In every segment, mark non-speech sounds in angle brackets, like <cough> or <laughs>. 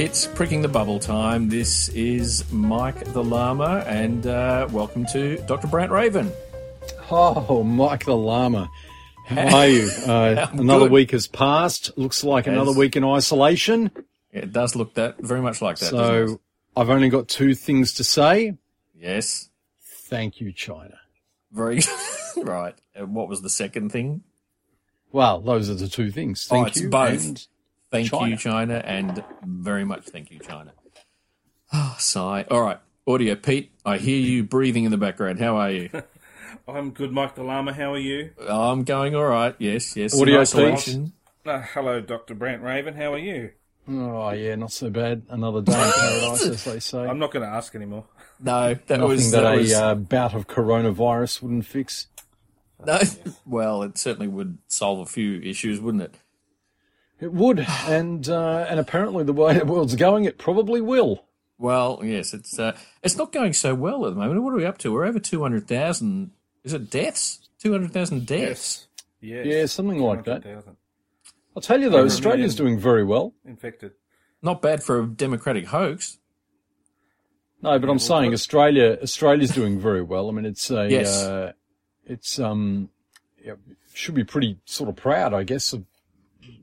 It's pricking the bubble time. This is Mike the Llama, and uh, welcome to Dr. Brant Raven. Oh, Mike the Llama. How <laughs> are you? Uh, another good. week has passed. Looks like another week in isolation. It does look that very much like that. So? I've only got two things to say. yes, Thank you, China. very <laughs> right. And what was the second thing? Well, those are the two things. Oh, Thank it's you. both. and- Thank China. you, China, and very much thank you, China. Oh, sigh. All right, audio, Pete. I hear you breathing in the background. How are you? <laughs> I'm good, Mike the Llama. How are you? I'm going all right. Yes, yes. Audio, in isolation. Uh, hello, Dr. Brant Raven. How are you? Oh, yeah, not so bad. Another day in <laughs> paradise, as they say. I'm not going to ask anymore. No, that Nothing was that, that a was uh, bout of coronavirus wouldn't fix. no. <laughs> Well, it certainly would solve a few issues, wouldn't it? It would, <sighs> and uh, and apparently the way the world's going, it probably will. Well, yes, it's uh, it's not going so well at the moment. What are we up to? We're over two hundred thousand. Is it deaths? Two hundred thousand deaths. Yes. Yeah, something like that. 200,000 I'll tell you though, Australia's doing very well. Infected. Not bad for a democratic hoax. No, but I'm saying Australia. Australia's doing very well. I mean, it's a. Yes. Uh, it's um, yeah, should be pretty sort of proud, I guess, of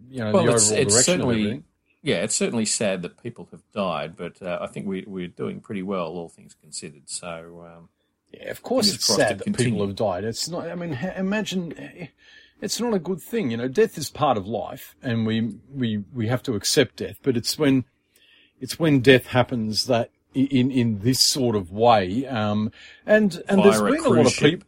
you know Well, the it's, overall it's direction of certainly everything. yeah, it's certainly sad that people have died, but uh, I think we we're doing pretty well, all things considered. So um, Yeah, of course, it's sad that continue. people have died. It's not. I mean, ha- imagine. eh, It's not a good thing, you know. Death is part of life, and we we we have to accept death. But it's when it's when death happens that in in this sort of way, um, and and there's Via a been a lot of people.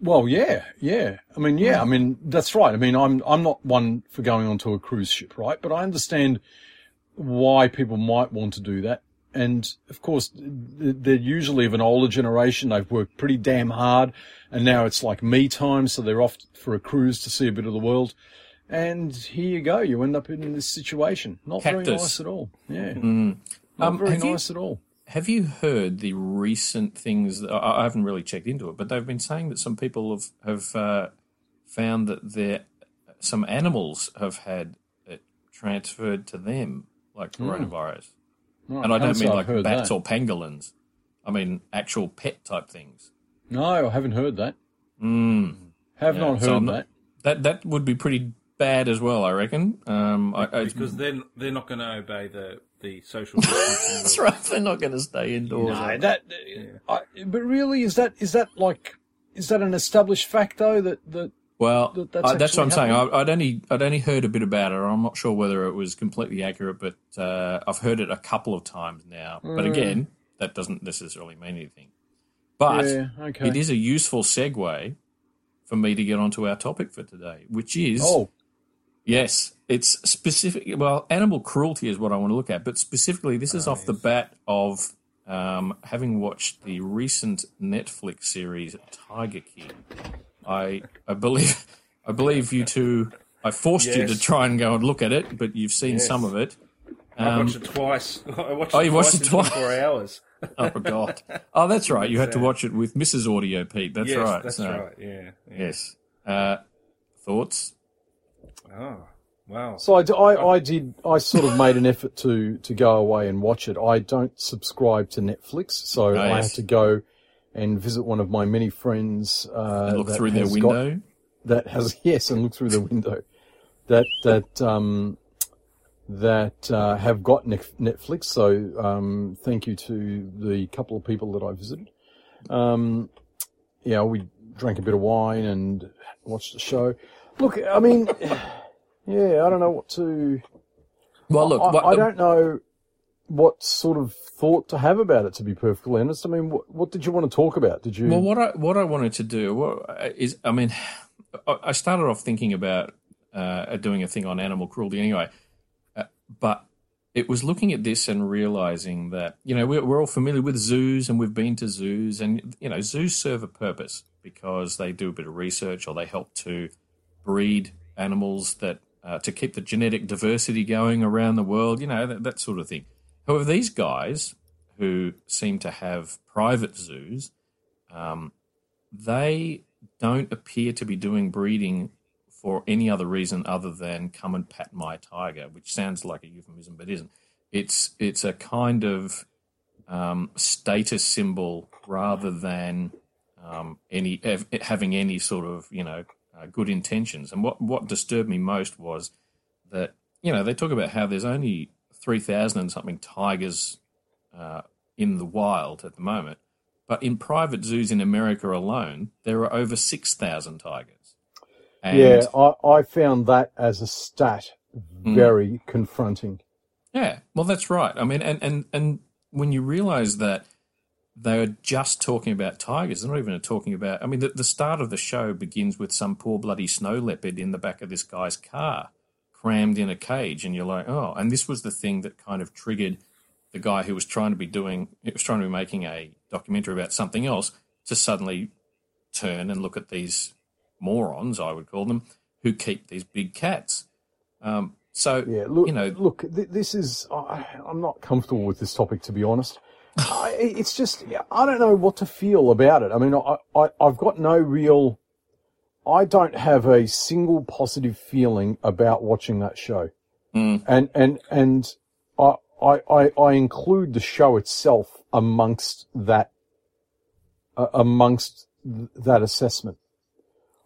Well, yeah, yeah. I mean, yeah. I mean, that's right. I mean, I'm I'm not one for going onto a cruise ship, right? But I understand why people might want to do that. And of course, they're usually of an older generation. They've worked pretty damn hard, and now it's like me time, so they're off for a cruise to see a bit of the world. And here you go. You end up in this situation. Not very nice at all. Yeah, not Um, very have you- nice at all. Have you heard the recent things? That, I I haven't really checked into it, but they've been saying that some people have have uh, found that their some animals have had it transferred to them, like coronavirus. Right, And I don't mean like bats that. or pangolins. I mean actual pet type things. No, I haven't heard that. Mm. Have Yeah, not heard I'm not- that. That that would be pretty bad as well, I reckon. Um, I, I, Because they're, they're not going to obey the, the social <laughs> that's right. They're not going to stay indoors. No, that. I, but really, is that is that like is that an established fact though that that Well, that that's I- that's what I'm actually saying. I, I'd only I'd only heard a bit about it. I'm not sure whether it was completely accurate, but uh, I've heard it a couple of times now. But Mm. again, that doesn't necessarily mean anything. But Yeah, okay. it is a useful segue for me to get onto our topic for today, which is oh yes, it's specific. Well, animal cruelty is what I want to look at, but specifically, this is off the bat of um, having watched the recent Netflix series Tiger King. I I believe I believe you two. I forced you to try and go and look at it, but you've seen Yes. some of it. I Um, watched it twice. <laughs> I watched Oh, it you twice watched it twice? 24 hours. <laughs> oh God! Oh, that's right. You had to watch it with Mrs. Audio Pete. That's yes, right. that's So, right. Yeah. yeah. Yes. Uh, thoughts? Oh, wow. So I, I did. I sort of made an effort to to go away and watch it. I don't subscribe to Netflix, so I Nice. had to go and visit one of my many friends. Uh, Look through their has got- window. that has <laughs> yes, and look through the window. That that um that uh, have got Netflix. So um, thank you to the couple of people that I visited. Um, yeah, we drank a bit of wine and watched the show. Look, I mean, yeah, I don't know what to. Well, look, I, what, I don't know what sort of thought to have about it. To be perfectly honest, I mean, what, what did you want to talk about? Did you? Well, what I what I wanted to do is, I mean, I started off thinking about uh, doing a thing on animal cruelty anyway, uh, but it was looking at this and realizing that you know we're, we're all familiar with zoos and we've been to zoos and you know zoos serve a purpose because they do a bit of research or they help to breed animals that uh, to keep the genetic diversity going around the world, you know that, that sort of thing. However, these guys who seem to have private zoos um, they don't appear to be doing breeding for any other reason other than come and pat my tiger, which sounds like a euphemism but isn't. it's it's a kind of um, status symbol rather than um, any having any sort of you know uh, good intentions. And what what disturbed me most was that you know they talk about how there's only three thousand and something tigers uh, in the wild at the moment, but in private zoos in America alone there are over six thousand tigers. And yeah, I, I found that as a stat mm. very mm. confronting. Yeah, well, that's right. I mean, and and and when you realise that they are just talking about tigers, they're not even talking about. I mean, the, the start of the show begins with some poor bloody snow leopard in the back of this guy's car, crammed in a cage, and you're like, oh. And this was the thing that kind of triggered the guy who was trying to be doing, it was trying to be making a documentary about something else, to suddenly turn and look at these morons, I would call them, who keep these big cats. Um, so yeah, look, you know, look, th- this is I, am not comfortable with this topic to be honest. I, it's just I don't know what to feel about it. I mean, I, I I've got no real. I don't have a single positive feeling about watching that show, mm. and and and I, I I include the show itself amongst that uh, amongst th- that assessment.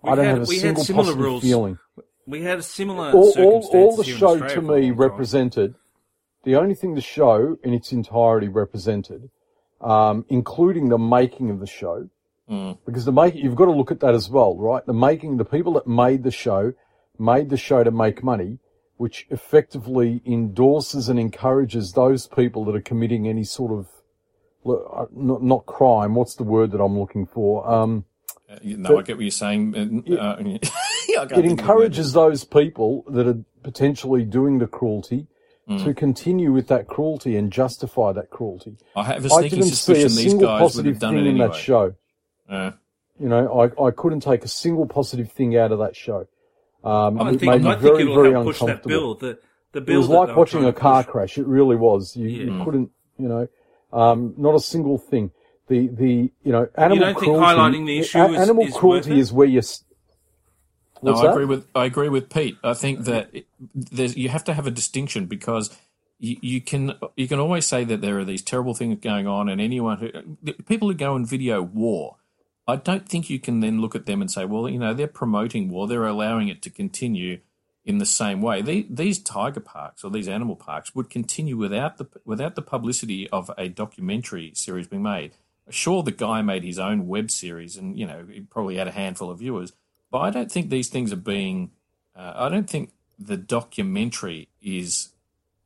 We I don't had, have a single positive rules. feeling. We had a similar all, all, all the show to me represented the only thing the show in its entirety represented, um, including the making of the show, mm. because the making you've got to look at that as well, right? The making, the people that made the show, made the show to make money, which effectively endorses and encourages those people that are committing any sort of uh, not, not crime. What's the word that I'm looking for? Um, uh, no, I get what you're saying. Uh, <laughs> it encourages those people that are potentially doing the cruelty mm. to continue with that cruelty and justify that cruelty. I have a sneaking suspicion these guys would have done it anyway. in that show. Uh, you know, I, I couldn't take a single positive thing out of that show. Um, I it think, made me I very, very uncomfortable. Bill. The, the bill it was like watching a car push. crash. It really was. You, yeah. you couldn't, you know, um, not a single thing the the you know animal you don't cruelty. Think highlighting the issue is, animal is cruelty is where you. No, I that? agree with I agree with Pete. I think that it, you have to have a distinction because you, you, can you can always say that there are these terrible things going on, and anyone who people who go and video war, I don't think you can then look at them and say, well, you know, they're promoting war, they're allowing it to continue in the same way. They, these tiger parks or these animal parks would continue without the without the publicity of a documentary series being made sure the guy made his own web series and you know he probably had a handful of viewers but i don't think these things are being uh, i don't think the documentary is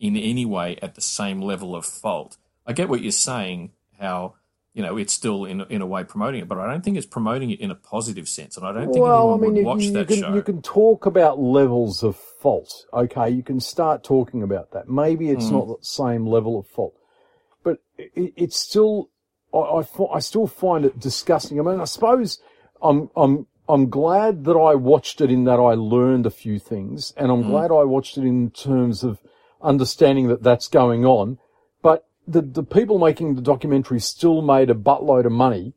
in any way at the same level of fault i get what you're saying how you know it's still in in a way promoting it but i don't think it's promoting it in a positive sense and i don't think well, anyone I mean, would watch you, that can, show you can talk about levels of fault okay you can start talking about that maybe it's mm. not the same level of fault but it, it's still I, I, I still find it disgusting. I mean, I suppose I'm, I'm, I'm glad that I watched it in that I learned a few things, and I'm mm. glad I watched it in terms of understanding that that's going on. But the the people making the documentary still made a buttload of money,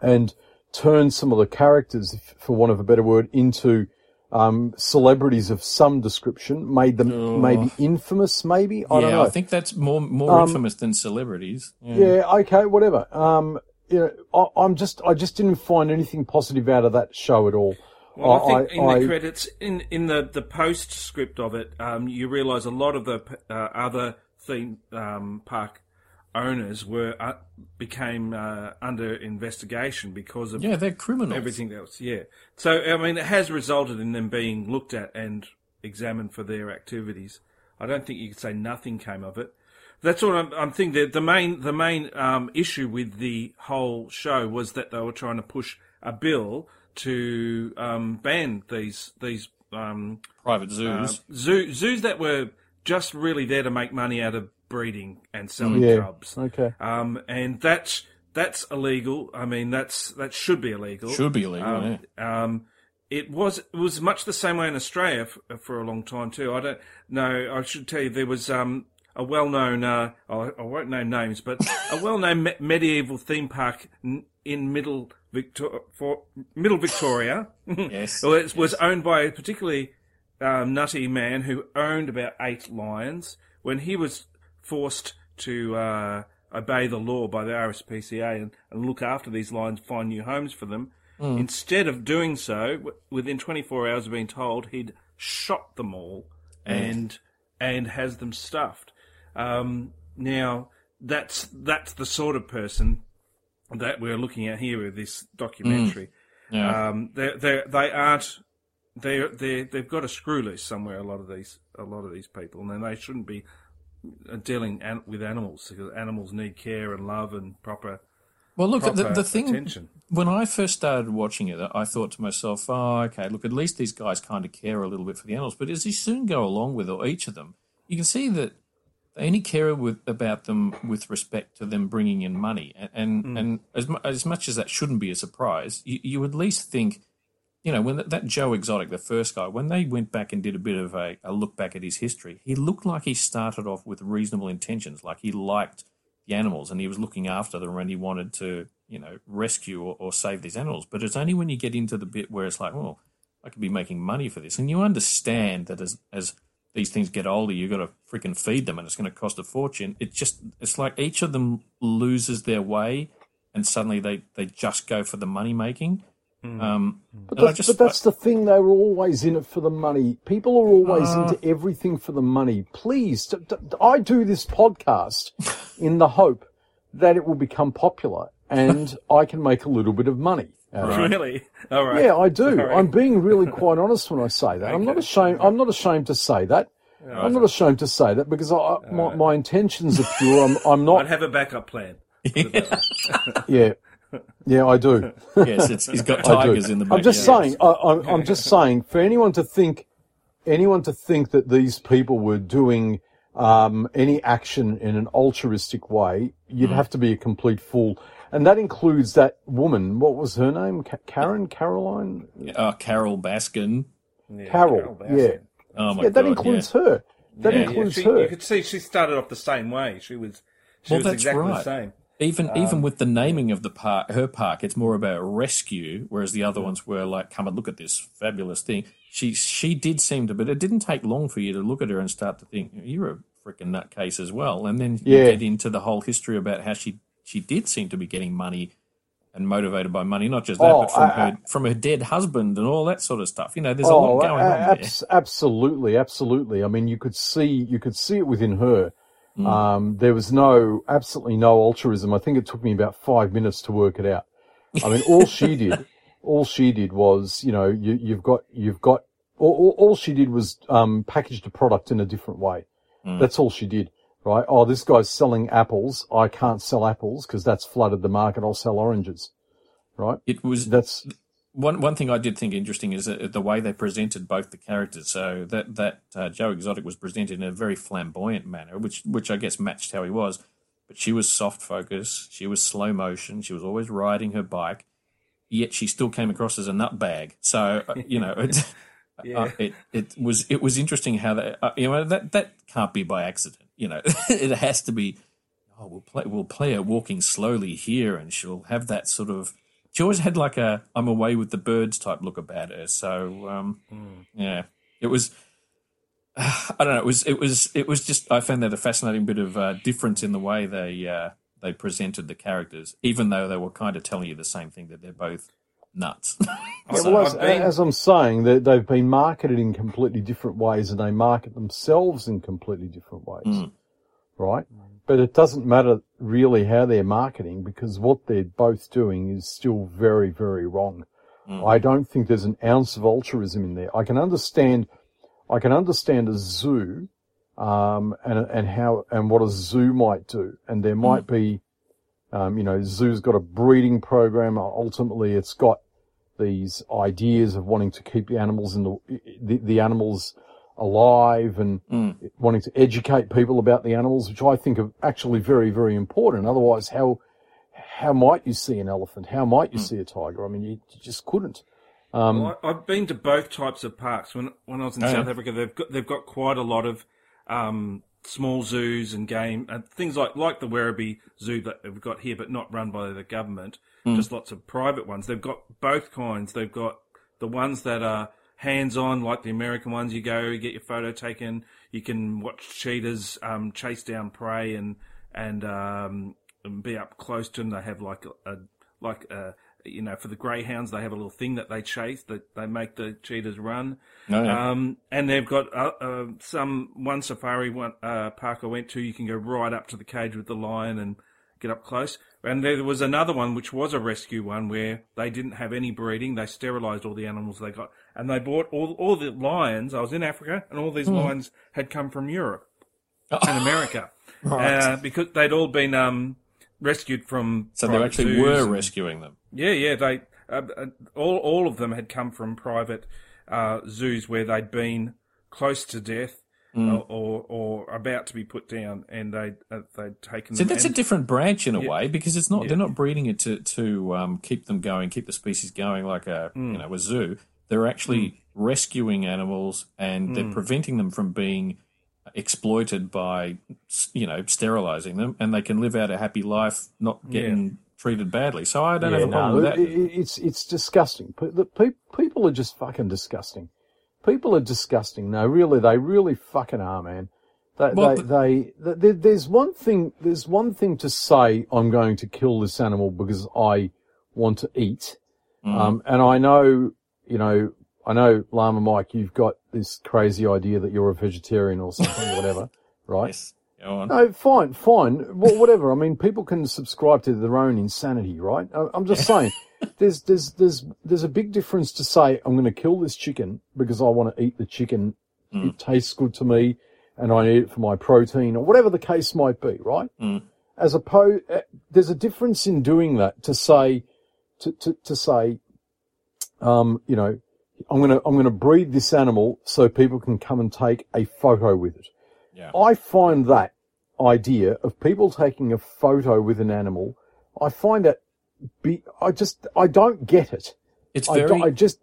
and turned some of the characters, for want of a better word, into um, celebrities of some description, made them oh. maybe infamous, maybe. I yeah, don't know. I think that's more more um, infamous than celebrities. Yeah. yeah, okay, whatever. Um, you know, I, am just, I just didn't find anything positive out of that show at all. Well, I, I think in I, the credits, in in the the postscript of it, um, you realise a lot of the uh, other theme um, park owners were uh, became uh, under investigation because of yeah they're criminals. everything else yeah. So I mean it has resulted in them being looked at and examined for their activities. I don't think you could say nothing came of it that's what I'm, I'm thinking that the main the main um, issue with the whole show was that they were trying to push a bill to um, ban these these um, private zoos uh, zoo, zoos that were just really there to make money out of breeding and selling yeah. cubs. Okay. Um, and that's that's illegal. I mean, that's that should be illegal. Should be illegal. Um, yeah. Um, it was it was much the same way in Australia for, for a long time too. I don't know. I should tell you there was um, a well-known uh, I, won't name names, but a well-known me- medieval theme park n- in middle Victor- for middle Victoria. <laughs> yes. well, it was owned by a particularly um, nutty man who owned about eight lions. When he was forced to uh, obey the law by the RSPCA and, and look after these lions, find new homes for them. Instead of doing so, w- within 24 hours of being told, he'd shot them all and and has them stuffed. Um, now that's that's the sort of person that we're looking at here with this documentary. Yeah. Um, they they they aren't they they they've got a screw loose somewhere. A lot of these a lot of these people, and they shouldn't be dealing an, with animals because animals need care and love and proper well, look, the, proper the thing attention. when I first started watching it, I thought to myself, "Oh, okay, look, at least these guys kind of care a little bit for the animals." But as you soon go along with each of them, you can see that they only care with, about them with respect to them bringing in money, and and, and as as much as that shouldn't be a surprise, you, you at least think, you know, when that, that Joe Exotic, the first guy, when they went back and did a bit of a, a look back at his history, he looked like he started off with reasonable intentions, like he liked the animals and he was looking after them and he wanted to, you know, rescue or, or save these animals. But it's only when you get into the bit where it's like, well, I could be making money for this, and you understand that as as these things get older, you've got to freaking feed them, and it's going to cost a fortune. It just it's like each of them loses their way, and suddenly they they just go for the money making. Um, But that's, just- but that's the thing. They were always in it for the money. People are always Uh. into everything for the money. Please, d- d- I do this podcast <laughs> in the hope that it will become popular and <laughs> I can make a little bit of money. Out of it. Really? All right. Yeah, I do. Sorry. I'm being really <laughs> quite honest when I say that. I'm not ashamed. I'm not ashamed to say that. I'm not ashamed to say that because I, I- my, my intentions are pure. I'm, I'm I'd not. have a backup plan. <laughs> Yeah, yeah, I do. <laughs> yes, it's, he's got I do. tigers in the back. I'm just saying. I, I'm, I'm just saying. For anyone to think, anyone to think that these people were doing um, any action in an altruistic way, you'd Hmm. have to be a complete fool. And that includes that woman. What was her name? Karen? Caroline? Uh, Carole Baskin. Yeah, Carole. Baskin. Yeah. Oh my Yeah, that god! includes her. That Yeah, yeah, includes she- her. You could see she started off the same way. She was, she Well, was that's exactly the right. same. Even Um, even with the naming of the park, her park, it's more about rescue, whereas the other ones were like, "Come and look at this fabulous thing." She she did seem to, but it didn't take long for you to look at her and start to think you're a freaking nutcase as well. And then you get into the whole history about how she she did seem to be getting money and motivated by money, not just that, Oh, but from I- her from her dead husband and all that sort of stuff. You know, there's a lot going a- on there. abs- absolutely, absolutely. I mean, you could see, you could see it within her. Mm. Um, there was no, absolutely no altruism. I think it took me about five minutes to work it out. I mean, all she <laughs> did, all she did was, you know, you, you've got, you've got, all, all, she did was um, package the product in a different way. Mm. That's all she did, right? Oh, this guy's selling apples. I can't sell apples because that's flooded the market. I'll sell oranges, right? It was That's one one thing I did think interesting is the way they presented both the characters. So that that uh, Joe Exotic was presented in a very flamboyant manner, which which I guess matched how he was. But she was soft focus. She was slow motion. She was always riding her bike. Yet she still came across as a nutbag. So uh, you know, it, Yeah. uh, it it was it was interesting how that uh, you know that that can't be by accident. You know, <laughs> it has to be. Oh, we'll play we'll play her walking slowly here, and she'll have that sort of she always had like a I'm away with the birds type look about her. So um, yeah, it was. <sighs> I don't know. It was it was it was just I found that a fascinating bit of uh, difference in the way they uh, they presented the characters, even though they were kind of telling you the same thing that they're both nuts. <laughs> Yeah, So well, as, I've been- as I'm saying, they, they've been marketed in completely different ways, and they market themselves in completely different ways, Mm. right? But it doesn't matter really how they're marketing because what they're both doing is still very, very wrong. Mm. I don't think there's an ounce of altruism in there. I can understand, I can understand a zoo, um, and and how and what a zoo might do, and there might be, um, you know, zoo's got a breeding program. Ultimately, it's got these ideas of wanting to keep the animals in the the, the animals alive and Mm. wanting to educate people about the animals, which I think are actually very very important. Otherwise, how how might you see an elephant? How might you see a tiger? I mean, you, you just couldn't. Um, Well, I, I've been to both types of parks. When when I was in Oh, South yeah. Africa, they've got they've got quite a lot of um, small zoos and game and things like like the Werribee Zoo that we've got here, but not run by the government. Hmm. Just lots of private ones. They've got both kinds. They've got the ones that are hands on like the American ones. You go, you get your photo taken. You can watch cheetahs um, chase down prey and and, um, and be up close to them. They have like a, a like a, you know for the greyhounds they have a little thing that they chase that they make the cheetahs run. Oh, yeah. Um, and they've got uh, uh, some one safari one uh, park I went to. You can go right up to the cage with the lion and get up close. And there was another one which was a rescue one where they didn't have any breeding. They sterilised all the animals they got, and they bought all all the lions. I was in Africa, and all these Hmm. lions had come from Europe and America <laughs> Right. uh, because they'd all been um, rescued from. so they actually were and- rescuing them. yeah, yeah. They uh, uh, all all of them had come from private uh, zoos where they'd been close to death Hmm. or, or or about to be put down, and they uh, they'd taken. So them that's a different branch in a Yeah. way because it's not Yeah. they're not breeding it to to um, keep them going, keep the species going like a Hmm. you know a zoo. They're actually rescuing animals and they're preventing them from being exploited by you know sterilizing them, and they can live out a happy life, not getting treated badly. So I don't have a problem with that. it- it- it's it's disgusting. The pe- people are just fucking disgusting. People are disgusting. No, really, they really fucking are, man. They, Well, they, they, th there, there's one thing. There's one thing to say. I'm going to kill this animal because I want to eat. Mm. Um, and I know, you know, I know, Lama Mike, you've got this crazy idea that you're a vegetarian or something, or <laughs> whatever, right? Yes. Go on. No, fine, fine. Well, whatever. I mean, people can subscribe to their own insanity, right? I'm just saying, <laughs> there's, there's, there's, there's a big difference to say, I'm going to kill this chicken because I want to eat the chicken. It tastes good to me and I need it for my protein or whatever the case might be, right? Mm. As opposed, uh, there's a difference in doing that to say, to, to, to say, um, you know, I'm going to, I'm to breed this animal so people can come and take a photo with it. Yeah. I find that idea of people taking a photo with an animal, I find that be, I just, I don't get it. It's I, very don't, I just,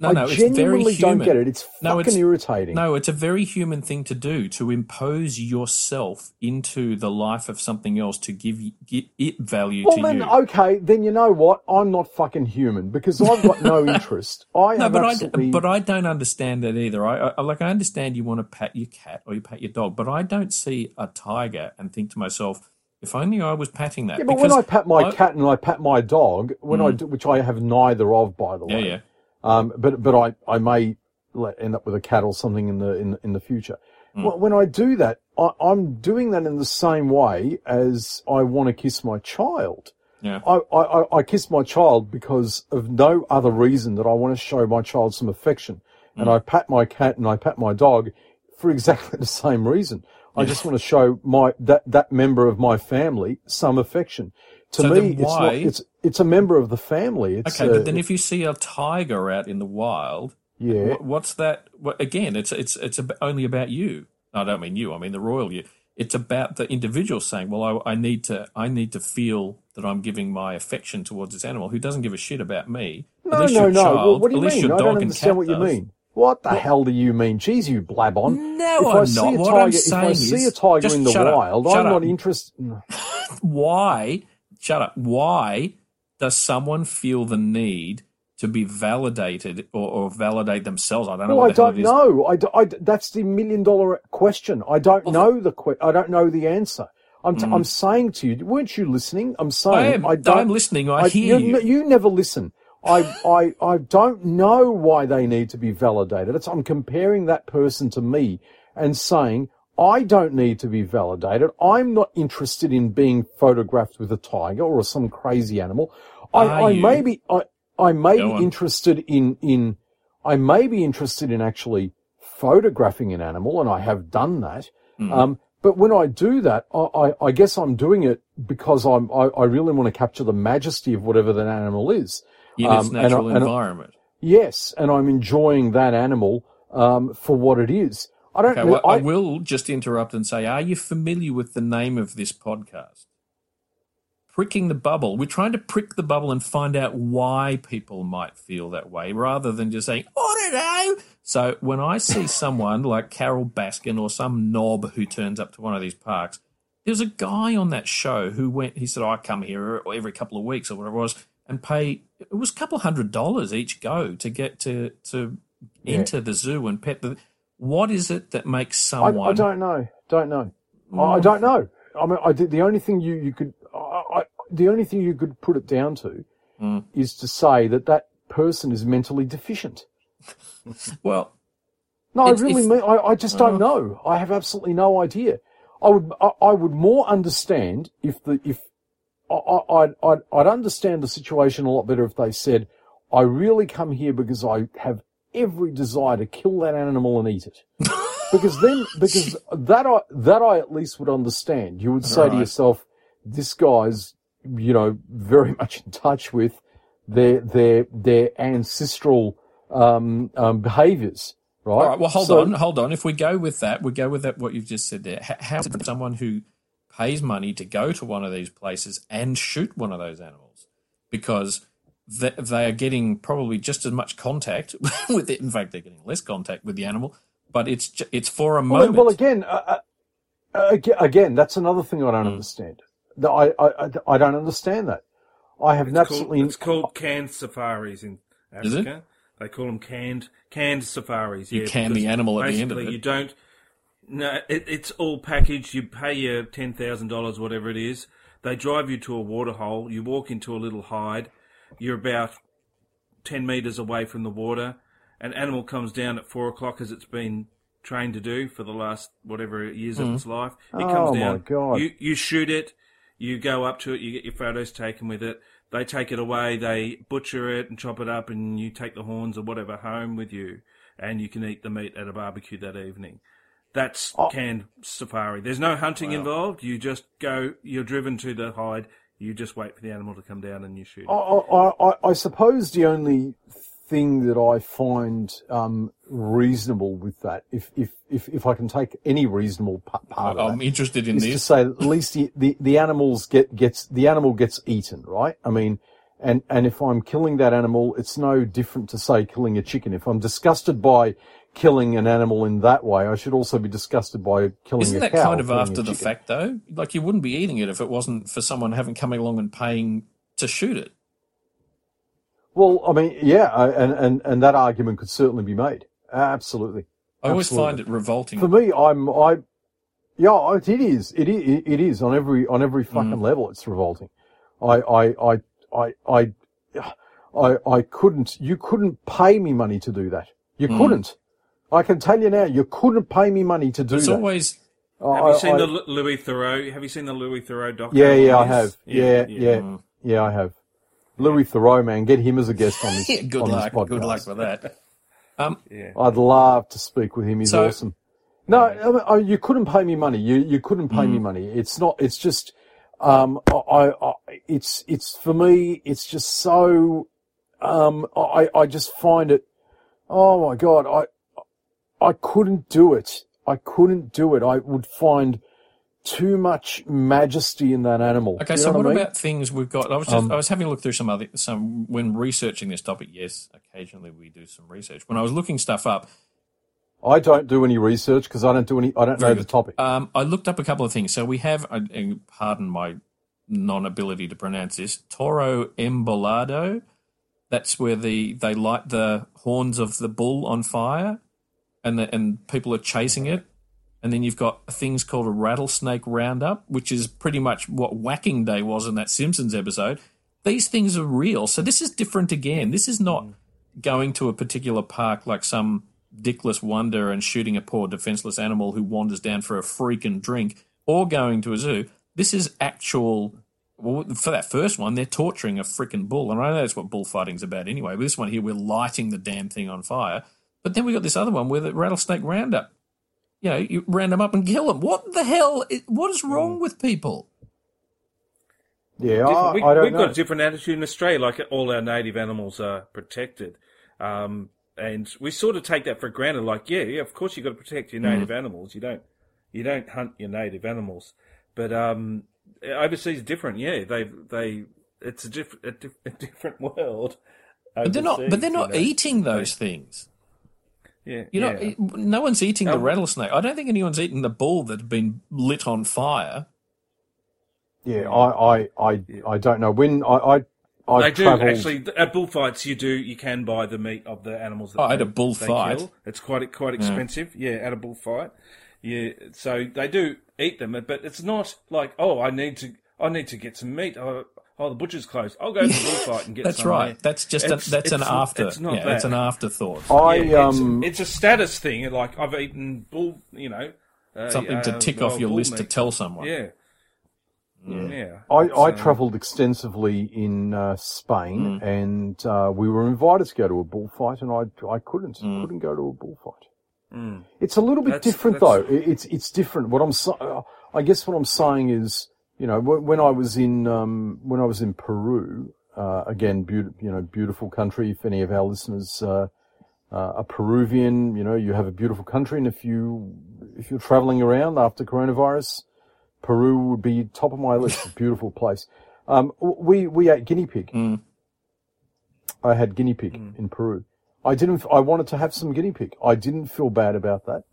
no, I no. It's very genuinely human. don't get it. It's No, fucking it's- irritating. No, it's a very human thing to do to impose yourself into the life of something else to give it value well, to then, you. okay, then you know what? I'm not fucking human because I've got no <laughs> interest. I no, have but I, absolutely. but I don't understand that either. I, I like I understand you want to pat your cat or you pat your dog, but I don't see a tiger and think to myself, if only I was patting that. yeah, but when I pat my I- cat and I pat my dog, when I do, which I have neither of, by the way. yeah, Um, but but I I may let, end up with a cat or something in the in in the future. Hmm. Well, when I do that, I, I'm doing that in the same way as I want to kiss my child. yeah. I, I, I- kiss my child because of no other reason that I want to show my child some affection. And Hmm. I pat my cat and I pat my dog for exactly <laughs> the same reason. I just want to show my that that member of my family some affection. To So me, then it's not, it's it's a member of the family. It's Okay, a- but then if you see a tiger out in the wild, yeah, Wh- What's that? Well, again, it's it's it's only about you. I don't mean you. I mean the royal you. It's about the individual saying, "Well, I, I need to I need to feel that I'm giving my affection towards this animal who doesn't give a shit about me." No, no, your no. Child, Well, what do you mean? your I dog don't and understand cat what you does. mean. What the hell do you mean? Jeez, you blab on. No, if I'm I see not. a What tiger, I'm if I saying see a tiger in the wild, I'm up. not interested. <laughs> Why? Shut up. Why does someone feel the need to be validated or, or validate themselves? I don't know. Well, I what don't know. I, d- I that's the million dollar question. I don't know the que- I don't know the answer. I'm, t- hmm. I'm saying to you, weren't you listening? I'm saying I am. I don't. I'm listening. I hear you. you. You never listen. I, I, I don't know why they need to be validated. It's, I'm comparing that person to me and saying, I don't need to be validated. I'm not interested in being photographed with a tiger or some crazy animal. I, I may be, I, I may Go be on. interested in, in, I may be interested in actually photographing an animal and I have done that. Hmm. Um, but when I do that, I, I, I guess I'm doing it because I'm, I, I really want to capture the majesty of whatever that animal is. In its Um, and I- natural and I- environment. Yes, and I'm enjoying that animal um, for what it is. I don't. Okay, well, I, I, will just interrupt and say, are you familiar with the name of this podcast? Pricking the bubble. We're trying to prick the bubble and find out why people might feel that way rather than just saying, I don't know. So when I see <laughs> someone like Carole Baskin or some knob who turns up to one of these parks, there's a guy on that show who went, he said, I come here every couple of weeks or whatever it was and pay, it was a couple hundred dollars each go to get to, to enter the zoo and pet the. What is it that makes someone? I don't know. Don't know. I, I don't know. I mean, I did, the only thing you, you could, I, I, the only thing you could put it down to Mm. is to say that that person is mentally deficient. <laughs> Well, No, It's- I really mean, I, I just don't know. I have absolutely no idea. I would, I, I would more understand if the, if, I, I, I'd, I'd, I'd understand the situation a lot better if they said, I really come here because I have every desire to kill that animal and eat it. <laughs> because then, because that I, that I at least would understand. You would say to yourself, this guy's, you know, very <laughs> much in touch with their, their, their ancestral, um, um, behaviors. Right. all right. Well, hold So- on, hold on. If we go with that, we go with that. What you've just said there. How, How someone who pays money to go to one of these places and shoot one of those animals because they, they are getting probably just as much contact <laughs> with it. In fact, they're getting less contact with the animal, but it's it's for a moment. well again, uh, uh, again, again, that's another thing I don't Hmm. understand. I, I, I- I don't understand that. I have It's absolutely. called, it's called canned safaris in Is it? Africa. They call them canned canned safaris. You yeah, can the animal at the end of it. You don't. No, it, it's all packaged. You pay your ten thousand dollars, whatever it is. They drive you to a water hole. You walk into a little hide. You're about ten meters away from the water. An animal comes down at four o'clock, as it's been trained to do for the last whatever years of hmm. its life. It comes Oh, my down. God. You you shoot it. You go up to it. You get your photos taken with it. They take it away. They butcher it and chop it up, and you take the horns or whatever home with you, and you can eat the meat at a barbecue that evening. That's Oh. canned safari. There's no hunting involved. You just go. You're driven to the hide. You just wait for the animal to come down and you shoot. I. I, I, I suppose the only thing that I find um, reasonable with that, if, if, if, if I can take any reasonable pa- part of I'm that, interested in is to this. say that at least the, the, the animals get gets the animal gets eaten, right? I mean, and and if I'm killing that animal, it's no different to say killing a chicken. If I'm disgusted by killing an animal in that way, I should also be disgusted by killing Isn't a that cow. kind of after the fact, though? Like you wouldn't be eating it if it wasn't for someone having coming along and paying to shoot it. Well, I mean, yeah, I- and and and that argument could certainly be made. Absolutely. I always Absolutely. find it revolting. For me, I'm I, yeah, it is. It is. It is on every on every mm. fucking level. It's revolting. I I I I I I I couldn't. You couldn't pay me money to do that. You mm. couldn't. I can tell you now. You couldn't pay me money to do It's that. always Have I- you seen I- the Lu- Louis Theroux? Have you seen the Louis Theroux documentary? Yeah, yeah, I have. this? Yeah, yeah, yeah, I have. Louis Theroux, man, get him as a guest on this. <laughs> good on luck. This podcast. Good luck with that. Yeah. I'd love to speak with him. He's So- awesome. No, I mean, you couldn't pay me money. You you couldn't pay Mm. me money. It's not. It's just. Um, I, I, it's it's for me. It's just so. Um, I I just find it. Oh my god! I I couldn't do it. I couldn't do it. I would find too much majesty in that animal. Okay, You so know what I mean? about things we've got? I was just, Um, I was having a look through some other some when researching this topic. Yes, occasionally we do some research. When I was looking stuff up, I don't do any research because I don't do any. I don't know Very the topic. um, I looked up a couple of things. So we have, pardon my non-ability to pronounce this, Toro Embolado. That's where the they light the horns of the bull on fire, and the, and people are chasing it. And then you've got things called a rattlesnake roundup, which is pretty much what Whacking Day was in that Simpsons episode. These things are real, so this is different again. This is not going to a particular park like some dickless wonder and shooting a poor defenseless animal who wanders down for a freaking drink, or going to a zoo. This is actual. Well, for that first one, they're torturing a freaking bull, and I know that's what bullfighting's about anyway. But this one here, we're lighting the damn thing on fire. But then we got this other one with a rattlesnake roundup. You know, you round them up and kill them. What the hell? i- What is wrong with people? yeah, I, we, I don't we've know. got a different attitude in Australia. Like all our native animals are protected, um, and we sort of take that for granted. Like, yeah, yeah, of course you've got to protect your native animals. You don't, you don't hunt your native animals. But um, overseas, is different. Yeah, they they it's a, diff- a, diff- <laughs> a different world. But they're not. But they're not you know. eating those things. Yeah, You know, yeah. no one's eating the Um, rattlesnake. I don't think anyone's eating the bull that's been lit on fire. Yeah, I, I, I, I don't know when I, I, I've they do travelled- actually at bullfights. You do you can buy the meat of the animals. That Oh, at a bullfight? they kill. It's quite quite expensive. Yeah. at a bullfight. Yeah, so they do eat them, but it's not like oh, I need to I need to get some meat. Oh, oh the butcher's closed. I'll go to the <laughs> bullfight and get That's some. right. there. That's just a, It's- that's an it's- after. It's not yeah, that. that's an afterthought. I Yeah, it's, um it's a status thing. Like I've eaten bull, you know, uh, Something to uh, tick well, off your bull list to tell someone. Yeah, yeah. I, It's, I um, travelled extensively in uh, Spain, Mm. and uh, we were invited to go to a bullfight, and I I couldn't Mm. couldn't go to a bullfight. Mm. It's a little bit That's- different that's- though. It's it's different. What I'm so- uh, I guess what I'm saying is, you know, when I was in um, when I was in Peru, uh, again, beautiful, you know, beautiful country. If any of our listeners uh, uh, are Peruvian, you know, you have a beautiful country, and if you if you're travelling around after coronavirus, Peru would be top of my list. Beautiful place. Um, we we ate guinea pig. Mm. I had guinea pig in Peru. I didn't. I wanted to have some guinea pig. I didn't feel bad about that.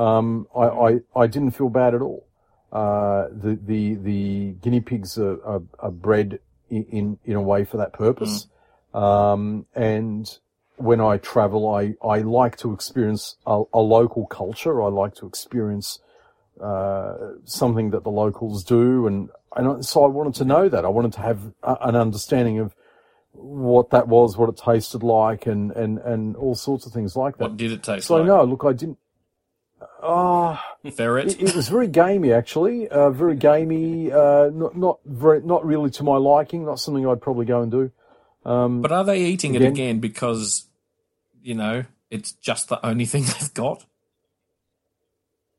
Um, I, I I didn't feel bad at all. Uh, the the the guinea pigs are, are, are bred in, in in a way for that purpose. Um, and when I travel, I I like to experience a, a local culture. I like to experience uh, something that the locals do, and and so I wanted to know that. I wanted to have a, an understanding of what that was, what it tasted like, and and and all sorts of things like that. What did it taste so like? no, look, I didn't. Ah, Ferret. it, it was very gamey, actually. Uh, very gamey. Uh, not not very, not really to my liking. Not something I'd probably go and do. Um, But are they eating it Again? again because, you know, it's just the only <laughs> thing they've got?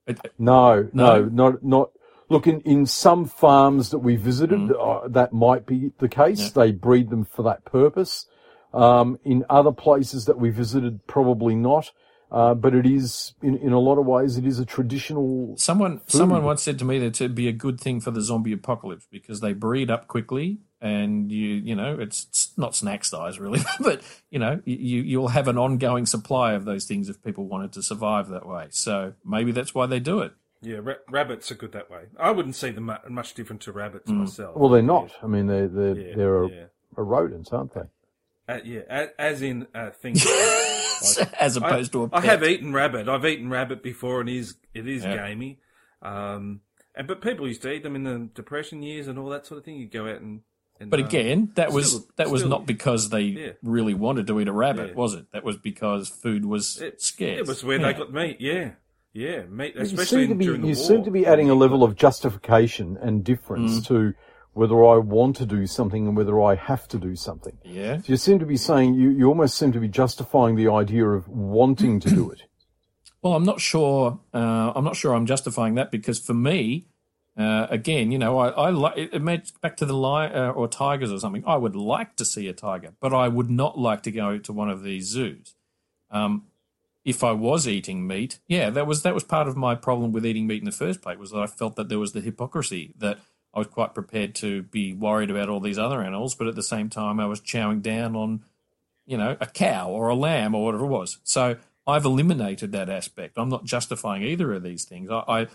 It, No, No? no, not not. Look, in, in some farms that we visited, uh, that might be the case. Mm. Yeah. They breed them for that purpose. Um, in other places that we visited, probably not. Uh, but it is, in, in a lot of ways, it is a traditional. someone someone once said to me that it'd be a good thing for the zombie apocalypse because they breed up quickly and you you know it's, it's not snack size really, <laughs> but you know you you'll have an ongoing supply of those things if people wanted to survive that way. So maybe that's why they do it. Yeah, ra- rabbits are good that way. I wouldn't see them mu- much different to rabbits myself. Well, they're not. I mean, they're they're Yeah, they're a, yeah. a rodents, aren't they? Uh, yeah, as, as in uh, things. <laughs> As opposed to a I pet. have eaten rabbit. I've eaten rabbit before, and it is it is Yeah. gamey. Um, and but people used to eat them in the depression years and all that sort of thing. You'd go out and. and But uh, again, that was still- that was still- not because they yeah. really wanted to eat a rabbit, Yeah. was it? That was because food was it, scarce. It was where Yeah. they got meat. Yeah, yeah, meat. You Especially seem to be during the you war. seem to be adding a level of justification and difference Mm. to whether I want to do something and whether I have to do something. Yeah. So you seem to be saying you, you almost seem to be justifying the idea of wanting to do it. <clears throat> Well, I'm not sure. Uh, I'm not sure I'm justifying that because for me, uh, again, you know, I, I like it. made back to the lion uh, or tigers or something. I would like to see a tiger, but I would not like to go to one of these zoos. Um, if I was eating meat, yeah, that was that was part of my problem with eating meat in the first place. Was that I felt that there was the hypocrisy that I was quite prepared to be worried about all these other animals, but at the same time, I was chowing down on you know, a cow or a lamb or whatever it was. So I've eliminated that aspect. I'm not justifying either of these things. I, I,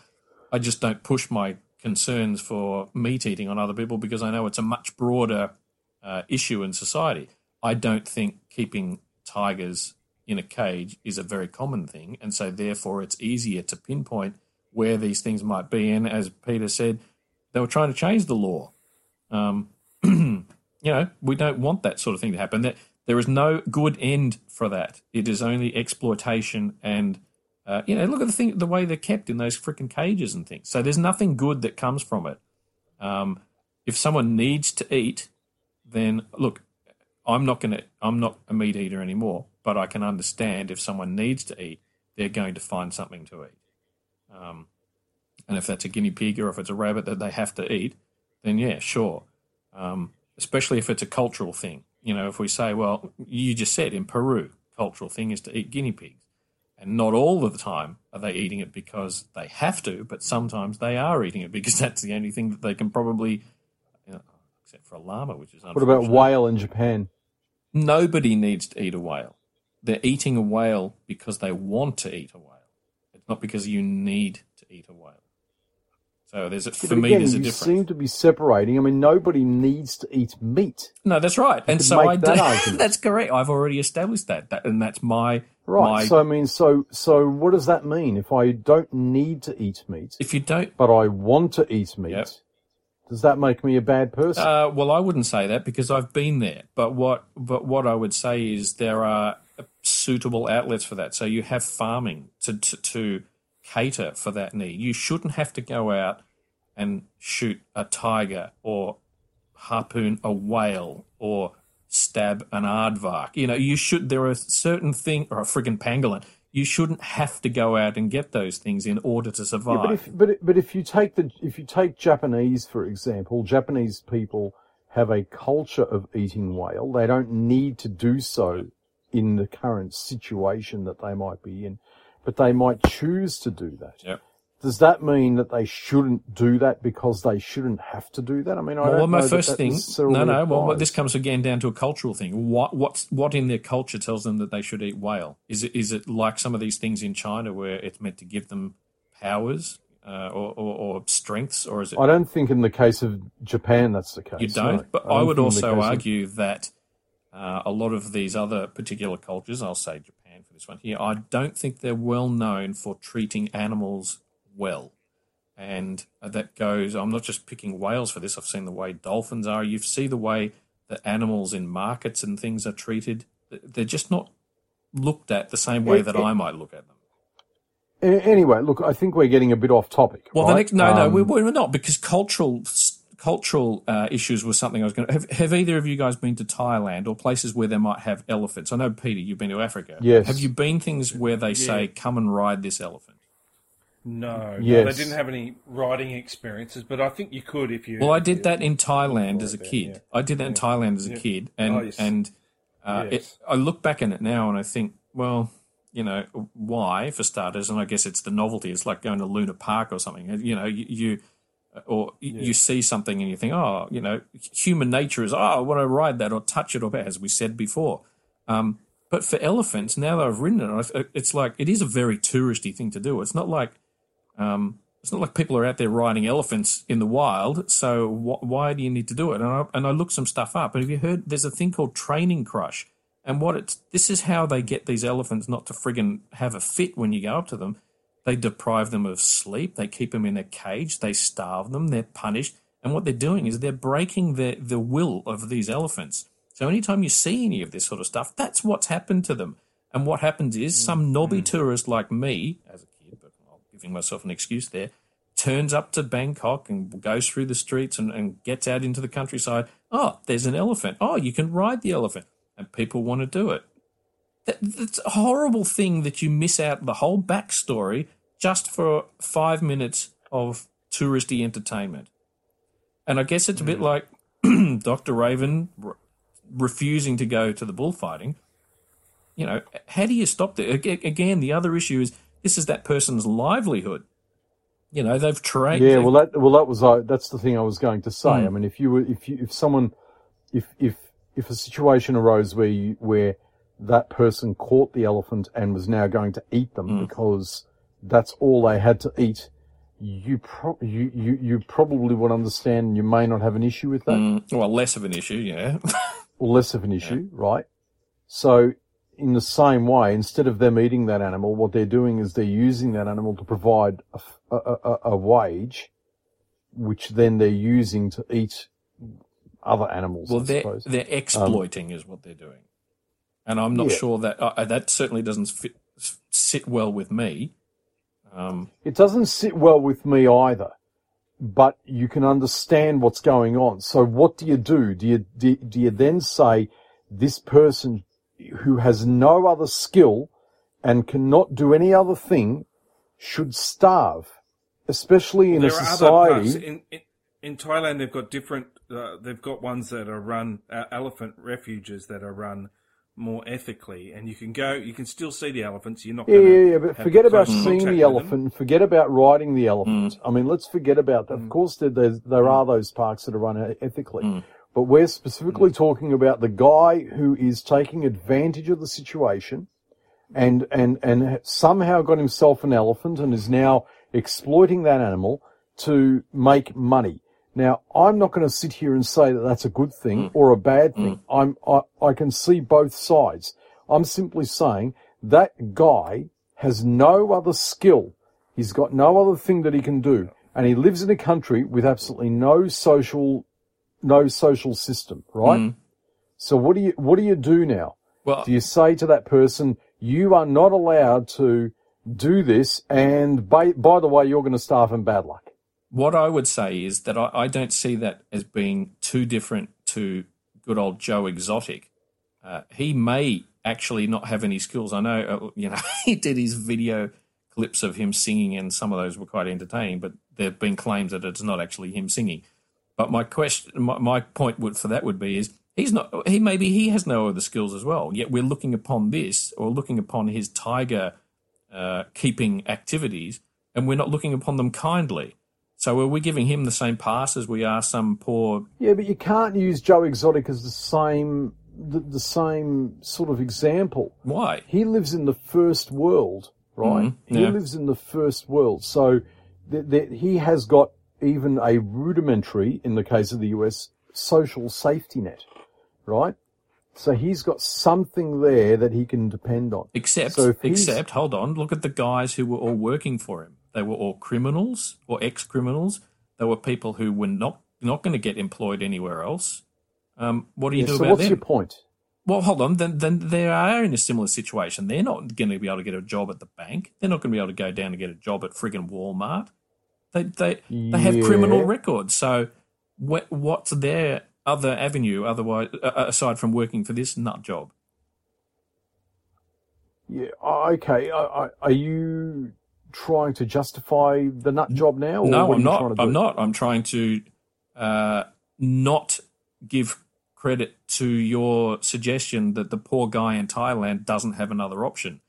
I just don't push my concerns for meat eating on other people because I know it's a much broader uh, issue in society. I don't think keeping tigers in a cage is a very common thing, and so therefore it's easier to pinpoint where these things might be. And as Peter said, they were trying to change the law. Um, <clears throat> you know, we don't want that sort of thing to happen. There, there is no good end for that. It is only exploitation and, uh, you know, look at the thing, the way they're kept in those freaking cages and things. So there's nothing good that comes from it. Um, if someone needs to eat, then look, I'm not going to, I'm not a meat eater anymore, but I can understand if someone needs to eat, they're going to find something to eat. Um, and if that's a guinea pig or if it's a rabbit that they have to eat, then yeah, sure. Um, especially if it's a cultural thing. You know, if we say, well, you just said in Peru, cultural thing is to eat guinea pigs. And not all of the time are they eating it because they have to, but sometimes they are eating it because <laughs> that's the only thing that they can probably, you know, except for a llama, which is What about whale in Japan? Nobody needs to eat a whale. They're eating a whale because they want to eat a whale. It's not because you need to eat a whale. So there's a, But for me again, there's a you difference. seem to be separating. I mean, nobody needs to eat meat. No, that's right. And so I that do. <laughs> that's correct. I've already established that. that and that's my Right. my. So I mean, so so what does that mean? If I don't need to eat meat, if you don't, but I want to eat meat, Yep. does that make me a bad person? uh, well, I wouldn't say that because I've been there. But what but what I would say is there are suitable outlets for that. So you have farming to to, to cater for that need. You shouldn't have to go out and shoot a tiger or harpoon a whale or stab an aardvark. You know, you should. There are certain things, or a friggin' pangolin. You shouldn't have to go out and get those things in order to survive. Yeah, but if but but if you take the if you take Japanese for example, Japanese people have a culture of eating whale. They don't need to do so in the current situation that they might be in, but they might choose to do that. Yep. Does that mean that they shouldn't do that because they shouldn't have to do that? I mean, I Well, don't my first that thing, no, no. Well, this comes again down to a cultural thing. What, what's, what in their culture tells them that they should eat whale? Is it, is it like some of these things in China where it's meant to give them powers uh, or, or, or strengths, or is it I don't think in the case of Japan that's the case. you don't? no. but don't I would think in the also case of- argue that uh, a lot of these other particular cultures, I'll say Japan this one here, I don't think they're well known for treating animals well. And that goes, I'm not just picking whales for this, I've seen the way dolphins are. You see the way that animals in markets and things are treated. They're just not looked at the same way that I might look at them. Anyway, look, I think we're getting a bit off topic. Well, the next, no, no, Um, we, we're not because cultural cultural uh, issues was something I was going to. Have, have either of you guys been to Thailand or places where they might have elephants? I know, Peter, you've been to Africa. Yes. Have you been things where they say, "Come and ride this elephant"? No, no, Yes. they didn't have any riding experiences, but I think you could if you. Well, I did that in Thailand as a there, kid. yeah. I did that in Thailand as a kid, and Oh, yes. and uh, Yes. it, I look back at it now and I think, well, you know, why for starters? And I guess it's the novelty. It's like going to Luna Park or something. You know, you. you or you you see something and you think, oh, you know, human nature is, oh, I want to ride that or touch it, or as we said before. Um, but for elephants, now that I've ridden it, it's like it is a very touristy thing to do. It's not like um, it's not like people are out there riding elephants in the wild. So wh- why do you need to do it? And I, and I looked some stuff up. And have you heard? There's a thing called training crush. And what it's this is how they get these elephants not to friggin' have a fit when you go up to them. They deprive them of sleep. They keep them in a cage. They starve them. They're punished. And what they're doing is they're breaking the the will of these elephants. So anytime you see any of this sort of stuff, that's what's happened to them. And what happens is some mm-hmm. knobby tourist like me, as a kid, but I'm giving myself an excuse there, turns up to Bangkok and goes through the streets and, and gets out into the countryside. Oh, there's an elephant. Oh, you can ride the elephant. And people want to do it. That, that's a horrible thing that you miss out the whole backstory just for five minutes of touristy entertainment. And I guess it's a bit like <clears throat> Dr. Raven re- refusing to go to the bullfighting. You know, how do you stop that? Again, the other issue is this is that person's livelihood. You know, they've trained. Yeah, they've- well, that well, that was uh, that's the thing I was going to say. Mm. I mean, if you were, if you, if someone, if if if a situation arose where you, where that person caught the elephant and was now going to eat them Mm. because that's all they had to eat, you pro- you, you you probably would understand. You may not have an issue with that, Mm, well, less of an issue, yeah. <laughs> or less of an issue, right? So, in the same way, instead of them eating that animal, what they're doing is they're using that animal to provide a a a wage, which then they're using to eat other animals. well, I they're suppose. they're exploiting is what they're doing, and I'm not Yeah. sure that uh, that certainly doesn't fit, sit well with me. Um, It doesn't sit well with me either, but you can understand what's going on. So what do you do? Do you, do, do you then say this person who has no other skill and cannot do any other thing should starve, especially in there a are other society? in, in in Thailand. They've got different. Uh, they've got ones that are run uh, elephant refuges that are run more ethically, and you can go. You can still see the elephants. You're not. Yeah, yeah, yeah, but forget about seeing the with them. elephant. Forget about riding the mm. elephant. I mean, let's forget about that. Of mm. course, there there mm. are those parks that are run ethically, but we're specifically talking about the guy who is taking advantage of the situation, and and and somehow got himself an elephant and is now exploiting that animal to make money. Now, I'm not going to sit here and say that that's a good thing mm. or a bad mm. thing. I'm, I, I can see both sides. I'm simply saying that guy has no other skill. He's got no other thing that he can do. And he lives in a country with absolutely no social, no social system, right? Mm. So what do you, what do you do now? Well, Do you say to that person, you are not allowed to do this and by, by the way, you're going to starve in bad luck? What I would say is that I, I don't see that as being too different to good old Joe Exotic. Uh, he may actually not have any skills. I know, uh, you know, <laughs> he did his video clips of him singing, and some of those were quite entertaining. But there have been claims that it's not actually him singing. But my question, my, my point would for that would be is he's not. He maybe he has no other skills as well. Yet we're looking upon this or looking upon his tiger uh, keeping activities, and we're not looking upon them kindly. So are we giving him the same pass as we are some poor? Yeah, but you can't use Joe Exotic as the same, the, the same sort of example. Why? He lives in the first world, right? Mhm, He lives in the first world. So th- th- he has got even a rudimentary, in the case of the US, social safety net, right? So he's got something there that he can depend on. Except, So except, hold on. Look at the guys who were all working for him. They were all criminals or ex-criminals. They were people who were not not going to get employed anywhere else. Um, what do you Yeah, do so about what's them? your point? Well, hold on. Then, then they are in a similar situation. They're not going to be able to get a job at the bank. They're not going to be able to go down and get a job at friggin' Walmart. They they they have criminal records. So, what, what's their other avenue otherwise uh, aside from working for this nut job? Yeah, okay. Are you trying to justify the nut job now? Or No, I'm not. I'm not. I'm trying to uh, not give credit to your suggestion that the poor guy in Thailand doesn't have another option,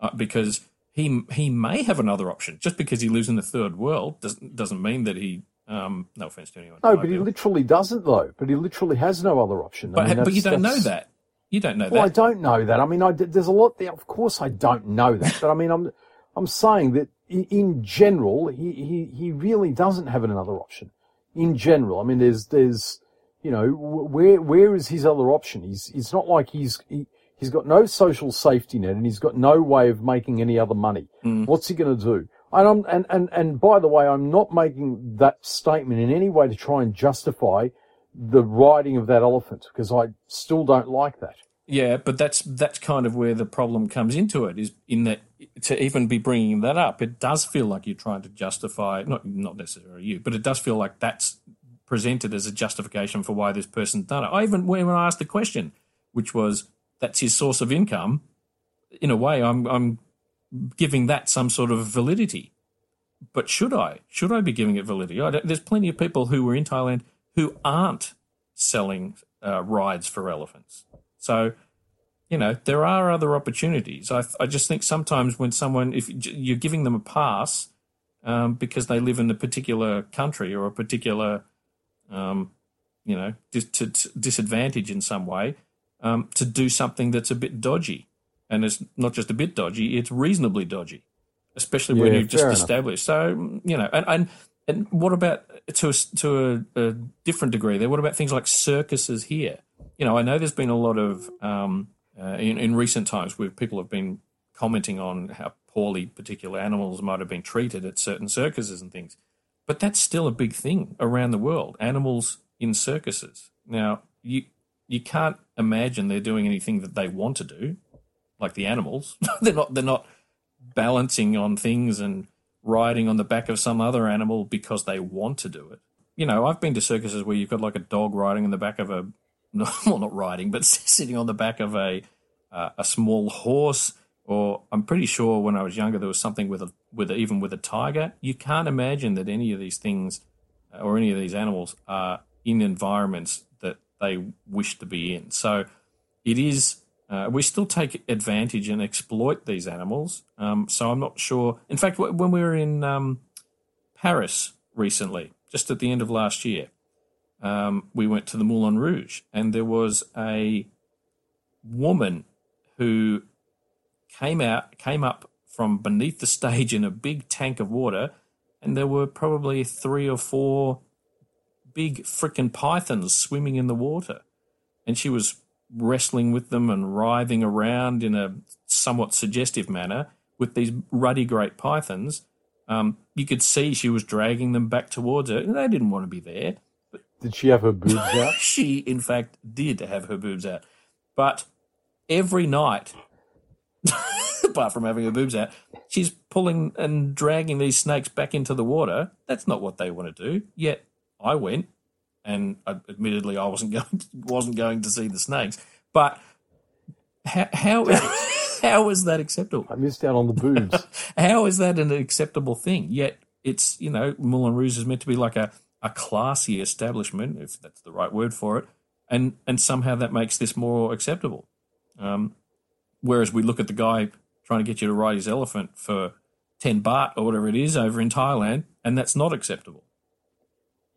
uh, because he he may have another option. Just because he lives in the third world doesn't doesn't mean that he. Um, no offense to anyone. No, but he literally doesn't though. But he literally has no other option. I but, mean, but you don't know that. You don't know that. Well, I don't know that. I mean, I, there's a lot there. Of course, I don't know that. But I mean, I'm I'm saying that in, general, he, he he really doesn't have another option. In general, I mean, there's there's you know where where is his other option? He's it's not like he's he, he's got no social safety net and he's got no way of making any other money. Mm. What's he going to do? And I'm and, and and by the way, I'm not making that statement in any way to try and justify the riding of that elephant because I still don't like that. Yeah, but that's that's kind of where the problem comes into it. Is in that to even be bringing that up, it does feel like you're trying to justify not not necessarily you, but it does feel like that's presented as a justification for why this person's done it. I even when I asked the question, which was that's his source of income, in a way, I'm I'm giving that some sort of validity. But should I? Should I be giving it validity? There's plenty of people who were in Thailand who aren't selling uh, rides for elephants. So, you know, there are other opportunities. I, I just think sometimes when someone, if you're giving them a pass um, because they live in a particular country or a particular, um, you know, dis- disadvantage in some way, um, to do something that's a bit dodgy. And it's not just a bit dodgy, it's reasonably dodgy, especially when Yeah, you've just enough. established. So, you know, and, and, and what about to a, to a, a different degree there? What about things like circuses here? You know, I know there's been a lot of um, uh, in, in recent times where people have been commenting on how poorly particular animals might have been treated at certain circuses and things, but that's still a big thing around the world. Animals in circuses. Now, you you can't imagine they're doing anything that they want to do, like the animals. <laughs> they're not. They're not balancing on things and riding on the back of some other animal because they want to do it. You know, I've been to circuses where you've got like a dog riding on the back of a, <laughs> well, not riding, but <laughs> sitting on the back of a uh, a small horse. Or I'm pretty sure when I was younger there was something with a with a, even with a tiger. You can't imagine that any of these things uh, or any of these animals are in environments that they wish to be in. So it is. Uh, we still take advantage and exploit these animals. Um, so I'm not sure. In fact, when we were in um, Paris recently, just at the end of last year, um, we went to the Moulin Rouge, and there was a woman who came out, came up from beneath the stage in a big tank of water, and there were probably three or four big frickin' pythons swimming in the water. And she was wrestling with them and writhing around in a somewhat suggestive manner with these ruddy great pythons. Um, you could see she was dragging them back towards her, and they didn't want to be there. Did she have her boobs <laughs> out? she, in fact, did have her boobs out. But every night, <laughs> apart from having her boobs out, she's pulling and dragging these snakes back into the water. That's not what they want to do. Yet I went, and admittedly, I wasn't <laughs> going to, wasn't going to see the snakes. But how how, how is that acceptable? I missed out on the boobs. how is that an acceptable thing? Yet it's you know Moulin Rouge is meant to be like a a classy establishment, if that's the right word for it, and and somehow that makes this more acceptable. Um, whereas we look at the guy trying to get you to ride his elephant for ten baht or whatever it is over in Thailand, and that's not acceptable.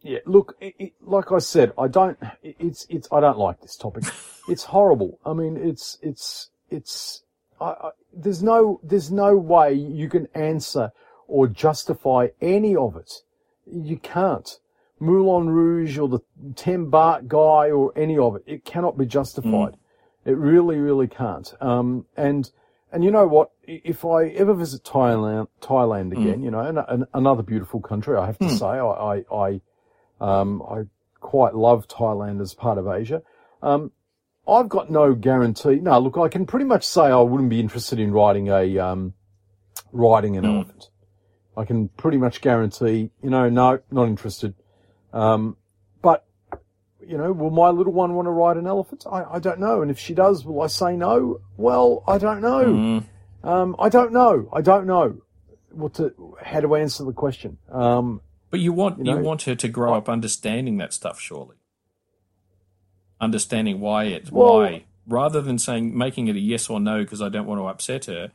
Yeah, look, it, it, like I said, I don't. It, it's it's. I don't like this topic. <laughs> it's horrible. I mean, it's it's it's. I, I, there's no there's no way you can answer or justify any of it. You can't. Moulin Rouge or the 10 baht guy or any of it. It cannot be justified. Mm. It really, really can't. Um, and, and you know what? If I ever visit Thailand, Thailand mm. again, mm. you know, an, an, another beautiful country, I have to mm. say, I, I, I, um, I quite love Thailand as part of Asia. Um, I've got no guarantee. No, look, I can pretty much say I wouldn't be interested in riding a, um, riding an mm. elephant. I can pretty much guarantee, you know, no, not interested. Um, but, you know, will my little one want to ride an elephant? I, I don't know. And if she does, will I say no? Well, I don't know. Mm. Um, I don't know. I don't know what to, how to answer the question. Um, but you want, you, know, you, want her to grow up understanding that stuff, surely. Understanding why it's well, why. Rather than saying, making it a yes or no because I don't want to upset her,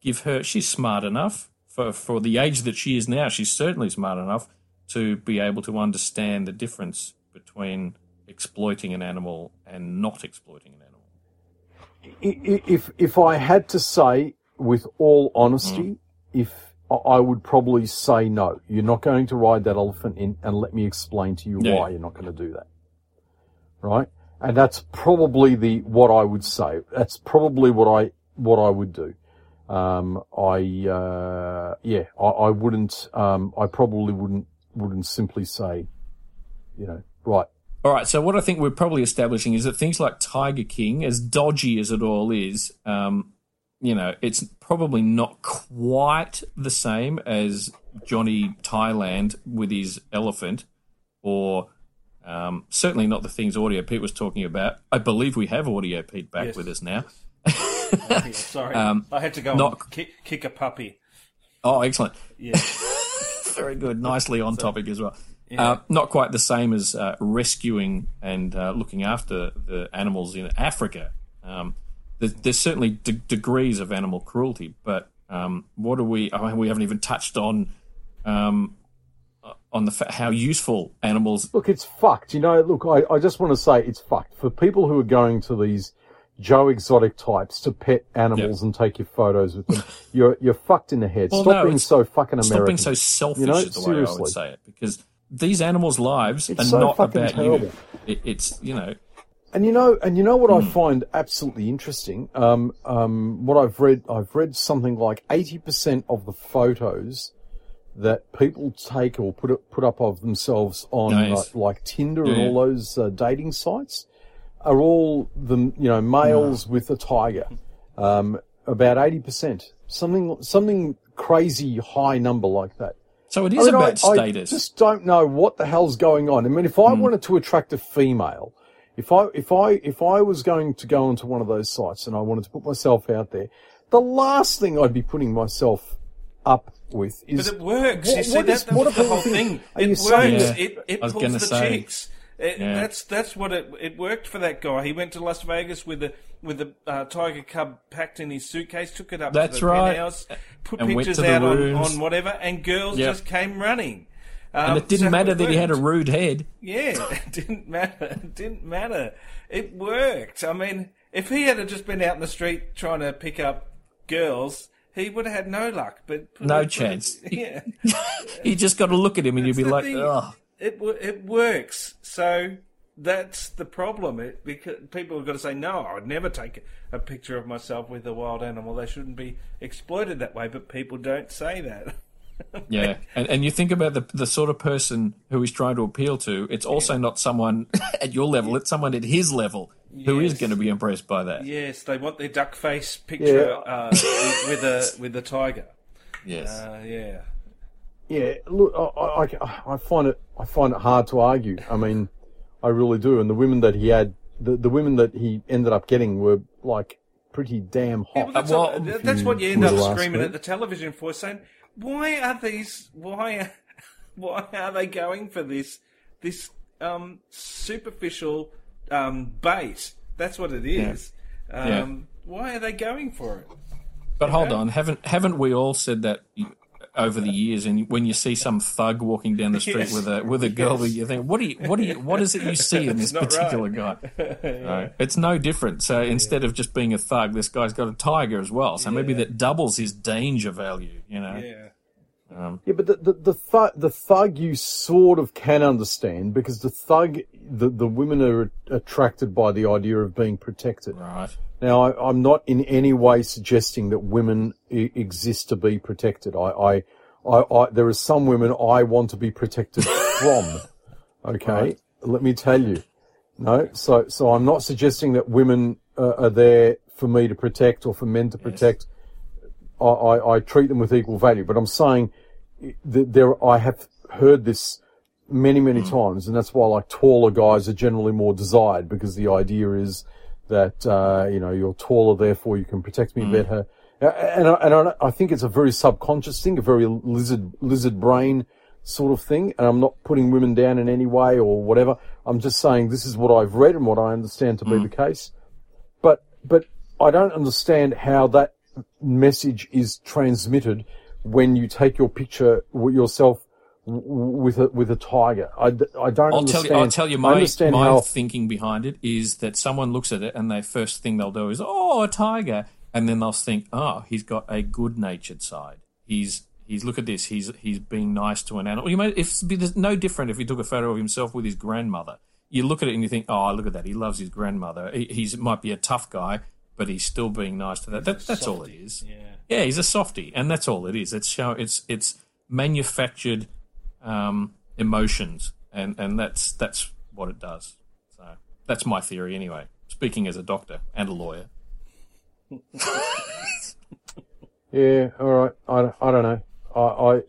give her, she's smart enough for, for the age that she is now. She's certainly smart enough to be able to understand the difference between exploiting an animal and not exploiting an animal. If if I had to say with all honesty, mm. if I would probably say no. You're not going to ride that elephant in and let me explain to you yeah. why you're not going to do that. Right? And that's probably the what I would say. That's probably what I what I would do. Um, I uh, yeah, I, I wouldn't. Um, I probably wouldn't wouldn't simply say, you know, right. All right. So what I think we're probably establishing is that things like Tiger King, as dodgy as it all is, um, you know, it's probably not quite the same as Johnny Thailand with his elephant, or um, certainly not the things Audio Pete was talking about. I believe we have Audio Pete back yes. with us now. Sorry, <laughs> um, I had to go not, kick, kick a puppy. Oh, excellent. Yeah. Very good. Nicely on so, topic as well. Yeah. Uh, not quite the same as uh, rescuing and uh, looking after the animals in Africa. Um, there's, there's, certainly de- degrees of animal cruelty, but um, what are we? I mean, we haven't even touched on um, on the fa- how useful animals. Look, it's fucked. You know, look, I, I just want to say it's fucked for people who are going to these Joe Exotic types to pet animals yep. and take your photos with them. <laughs> You're you're fucked in the head. Well, stop no, being so fucking American. Stop being so selfish. You know, is the seriously. way I would say it because these animals' lives it's are so not about terrible. you. It, it's you know. And you know, and you know what I find absolutely interesting. Um, um, what I've read, I've read something like eighty percent of the photos that people take or put up, put up of themselves on nice. like Tinder yeah. and all those uh, dating sites are all the you know males no. with a tiger. Um, about eighty percent, something something crazy high number like that. So it is I mean, about I, status. I just don't know what the hell's going on. I mean, if I mm. wanted to attract a female, if I if I if I was going to go onto one of those sites and I wanted to put myself out there, the last thing I'd be putting myself up with is. But it works. What, you see, that, that's what the whole thing. It works. Yeah. It, it pulls the say. chicks. It, yeah. That's that's what it it worked for that guy. He went to Las Vegas with a with the uh, tiger cub packed in his suitcase, took it up that's to the right. penthouse, put and pictures out on, on whatever, and girls yep. just came running. Um, and it didn't so matter it that he had a rude head. Yeah, <laughs> it didn't matter. <laughs> It didn't matter. It worked. I mean, if he had just been out in the street trying to pick up girls, he would have had no luck. But No <laughs> chance. Yeah, You just got to look at him and you'd be like, thing. oh, it it works. So that's the problem. It because people have got to say no. I would never take a picture of myself with a wild animal. They shouldn't be exploited that way. But people don't say that. <laughs> yeah. And, and you think about the the sort of person who he's trying to appeal to. It's also not someone <laughs> at your level. It's someone at his level who is Yes. going to be impressed by that. Yes, they want their duck face picture Yeah. uh, with, with a with a tiger. Yes. Uh, yeah. Yeah, look, I, I, I find it I find it hard to argue. I mean, I really do. And the women that he had, the, the women that he ended up getting were like pretty damn hot. well, that's, well, what, that's you what you end up were to ask screaming me. at the television for, saying, "Why are these? Why? <laughs> Why are they going for this? This um, superficial um, bait? That's what it is. Yeah. Um, Why are they going for it? But hold on, haven't haven't we all said that over the years? And when you see some thug walking down the <laughs> street Yes. with a with a girl, Yes. you think, what do you what do you what is it you <laughs> see in this not right. particular guy? <laughs> No, it's no different. So instead of just being a thug, this guy's got a tiger as well. So maybe that doubles his danger value. You know, Yeah. Yeah, but the the the, th- the thug you sort of can understand because the thug, the the women are attracted by the idea of being protected. right? Now, I, I'm not in any way suggesting that women I- exist to be protected. I, I, I, I, there are some women I want to be protected <laughs> from. Okay, let me tell you. No, so so I'm not suggesting that women uh, are there for me to protect or for men to protect. I, I, I treat them with equal value, but I'm saying that there I have heard this many many times, and that's why like taller guys are generally more desired because the idea is that uh, you know you're taller, therefore you can protect me better. Uh, And I, and I, I think it's a very subconscious thing, a very lizard lizard brain sort of thing. And I'm not putting women down in any way or whatever. I'm just saying this is what I've read and what I understand to be the case. But but I don't understand how that message is transmitted when you take your picture yourself with a with a tiger. I, I don't I'll understand. tell you. I'll tell you my my how thinking behind it is that someone looks at it and the first thing they'll do is, "Oh, a tiger," and then they'll think, "Oh, he's got a good-natured side. He's he's look at this. He's he's being nice to an animal." You may if it's no different if he took a photo of himself with his grandmother. You look at it and you think, "Oh, look at that. He loves his grandmother. He he's, might be a tough guy, but he's still being nice to that." that that's all it is. Yeah. Yeah, he's a softie, and that's all it is. It's show it's it's manufactured um, emotions, and and that's that's what it does. So that's my theory, anyway. Speaking as a doctor and a lawyer. <laughs> Yeah, all right. I, don't- I don't know. I, I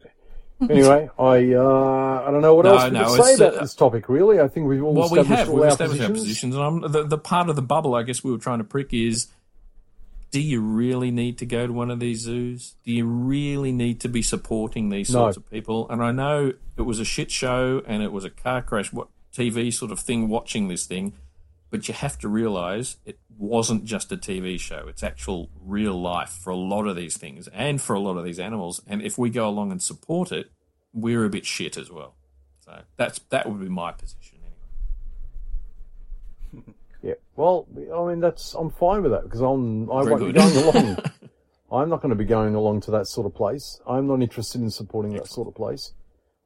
anyway, <laughs> I uh, I don't know what No, else we no, can say about uh, this topic. Really, I think we've all Well, we established have all we've our established positions. our positions, and I'm, the the part of the bubble I guess we were trying to prick is. Do you really need to go to one of these zoos? Do you really need to be supporting these No. sorts of people? And I know it was a shit show and it was a car crash what TV sort of thing watching this thing, but you have to realize it wasn't just a TV show. It's actual real life for a lot of these things and for a lot of these animals. And if we go along and support it, we're a bit shit as well. So that's that would be my position. Yeah. Well, I mean, that's I'm fine with that because I'm I Very won't be going along. <laughs> I'm not going to be going along to that sort of place. I'm not interested in supporting that sort of place.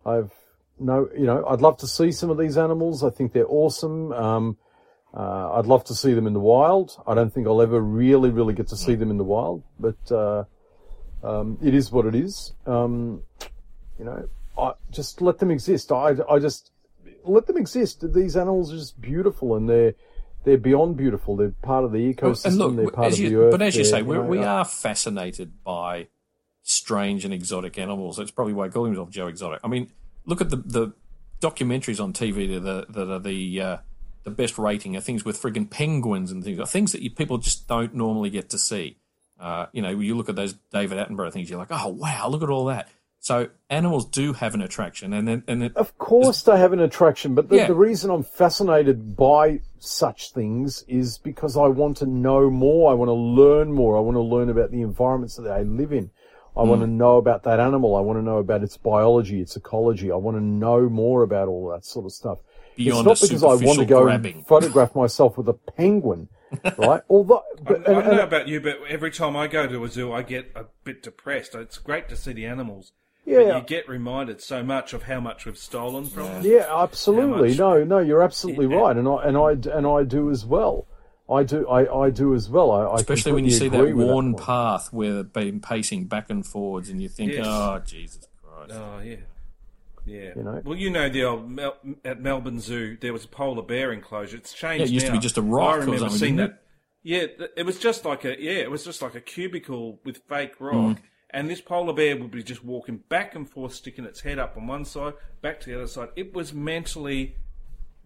I've no, you know, I'd love to see some of these animals. I think they're awesome. Um, uh, I'd love to see them in the wild. I don't think I'll ever really, really get to see them in the wild, but uh, um, it is what it is. Um, you know, I just let them exist. I, I just let them exist. These animals are just beautiful, and they're they're beyond beautiful. They're part of the ecosystem. and look, they're part of you, the earth. but as you say, we're, know, we are fascinated by strange and exotic animals. That's probably why I call himself Joe Exotic. I mean, look at the the documentaries on TV that are the, that are the uh, the best rating are things with frigging penguins and things, things that you, people just don't normally get to see. Uh, you know, you look at those David Attenborough things, you're like, oh wow, look at all that. So animals do have an attraction, and then and Of course, they have an attraction, but the, Yeah. the reason I'm fascinated by such things is because I want to know more. I want to learn more. I want to learn about the environments that they live in. I want to know about that animal. I want to know about its biology, its ecology. I want to know more about all that sort of stuff. beyond it's not because I want to go grabbing. and photograph myself with a penguin, right? <laughs> Although, I, but, I and- don't know about you, but every time I go to a zoo, I get a bit depressed. It's great to see the animals. But Yeah. you get reminded so much of how much we've stolen from them. Yeah, absolutely. much- No, no, you're absolutely Yeah. right, and I and I and I do as well. I do, I, I do as well. I, I Especially when you see that worn point. path where they've been pacing back and forwards, and you think, Yes. oh, Jesus Christ. Oh yeah, yeah. You know? Well, you know the old Mel- at Melbourne Zoo, there was a polar bear enclosure. It's changed. Yeah, it used to be just a rock I or remember something, seeing didn't that. Yeah, it was just like a yeah, it was just like a cubicle with fake Mm. Rock, and this polar bear would be just walking back and forth, sticking its head up on one side, back to the other side. It was mentally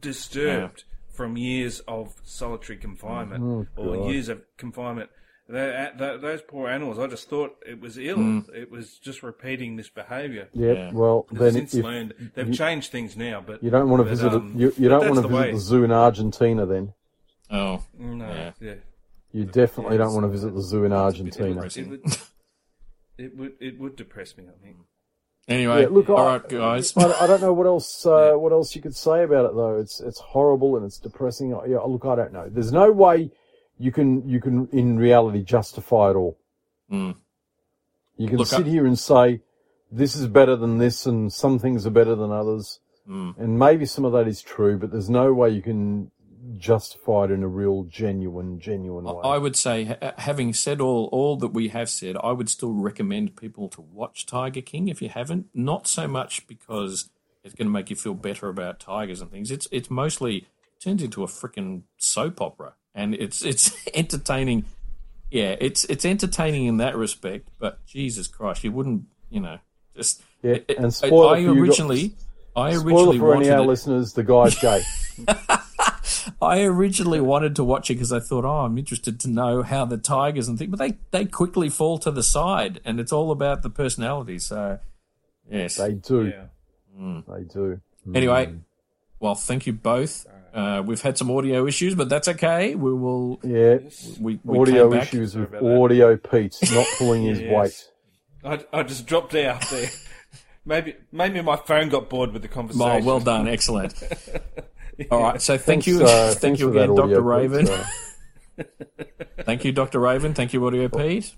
disturbed from years of solitary confinement Oh, or years of confinement. Tho- tho- Those poor animals, I just thought it was ill. Mm. It was just repeating this behaviour. Yeah, Yeah. well, then since if learned. They've changed things now, but you don't want to but, visit, um, a, you, you don't want to the visit way. the zoo in Argentina. Then Oh, No, Yeah. yeah. you definitely Yeah, don't want to visit the zoo in Argentina. Depressing. It would, it would it would depress me. I think. anyway, Yeah, look, all I- right, guys. I, I don't know what else uh, what else you could say about it though. It's it's horrible and it's depressing. Yeah, look, I don't know. There's no way you can you can in reality justify it all. Mm. You can Look, sit I- here and say this is better than this, and some things are better than others, Mm. and maybe some of that is true. But there's no way you can justify it in a real, genuine, genuine way. I would say, having said all all that we have said, I would still recommend people to watch Tiger King if you haven't. Not so much because it's going to make you feel better about tigers and things. It's it's mostly turns into a freaking soap opera, and it's it's <laughs> entertaining. Yeah, it's it's entertaining in that respect. But Jesus Christ, you wouldn't, you know, just Yeah, it- it- and spoiler I you originally. I Spoiler originally for any of our it, listeners: the guy's gay. <laughs> I originally wanted to watch it because I thought, oh, I'm interested to know how the Tigers and things, but they, they quickly fall to the side, and it's all about the personality. So, yes. they do. Yeah. They do. anyway, well, thank you both. Uh, we've had some audio issues, but that's okay. We will. Yeah. We, we audio issues with Sorry about that. audio Pete not pulling his <laughs> Yes. weight. I, I just dropped out there. <laughs> maybe maybe my phone got bored with the conversation. Oh, well done, excellent. <laughs> All right, so thank Thanks, you, uh, thank you again, Doctor Raven. Uh, <laughs> Thank you, Doctor Raven. Thank you, Audio Pete.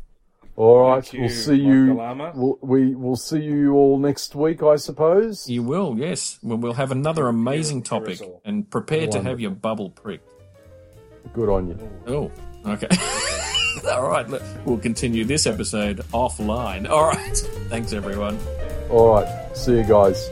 all right, Thank we'll you, see you. We'll, we will see you all next week, I suppose. You will, yes. Well, we'll have another amazing topic, here is all. and prepare to have your bubble pricked. Good on you. Oh, okay. <laughs> All right, we'll continue this episode offline. All right. Thanks, everyone. All right, see you guys.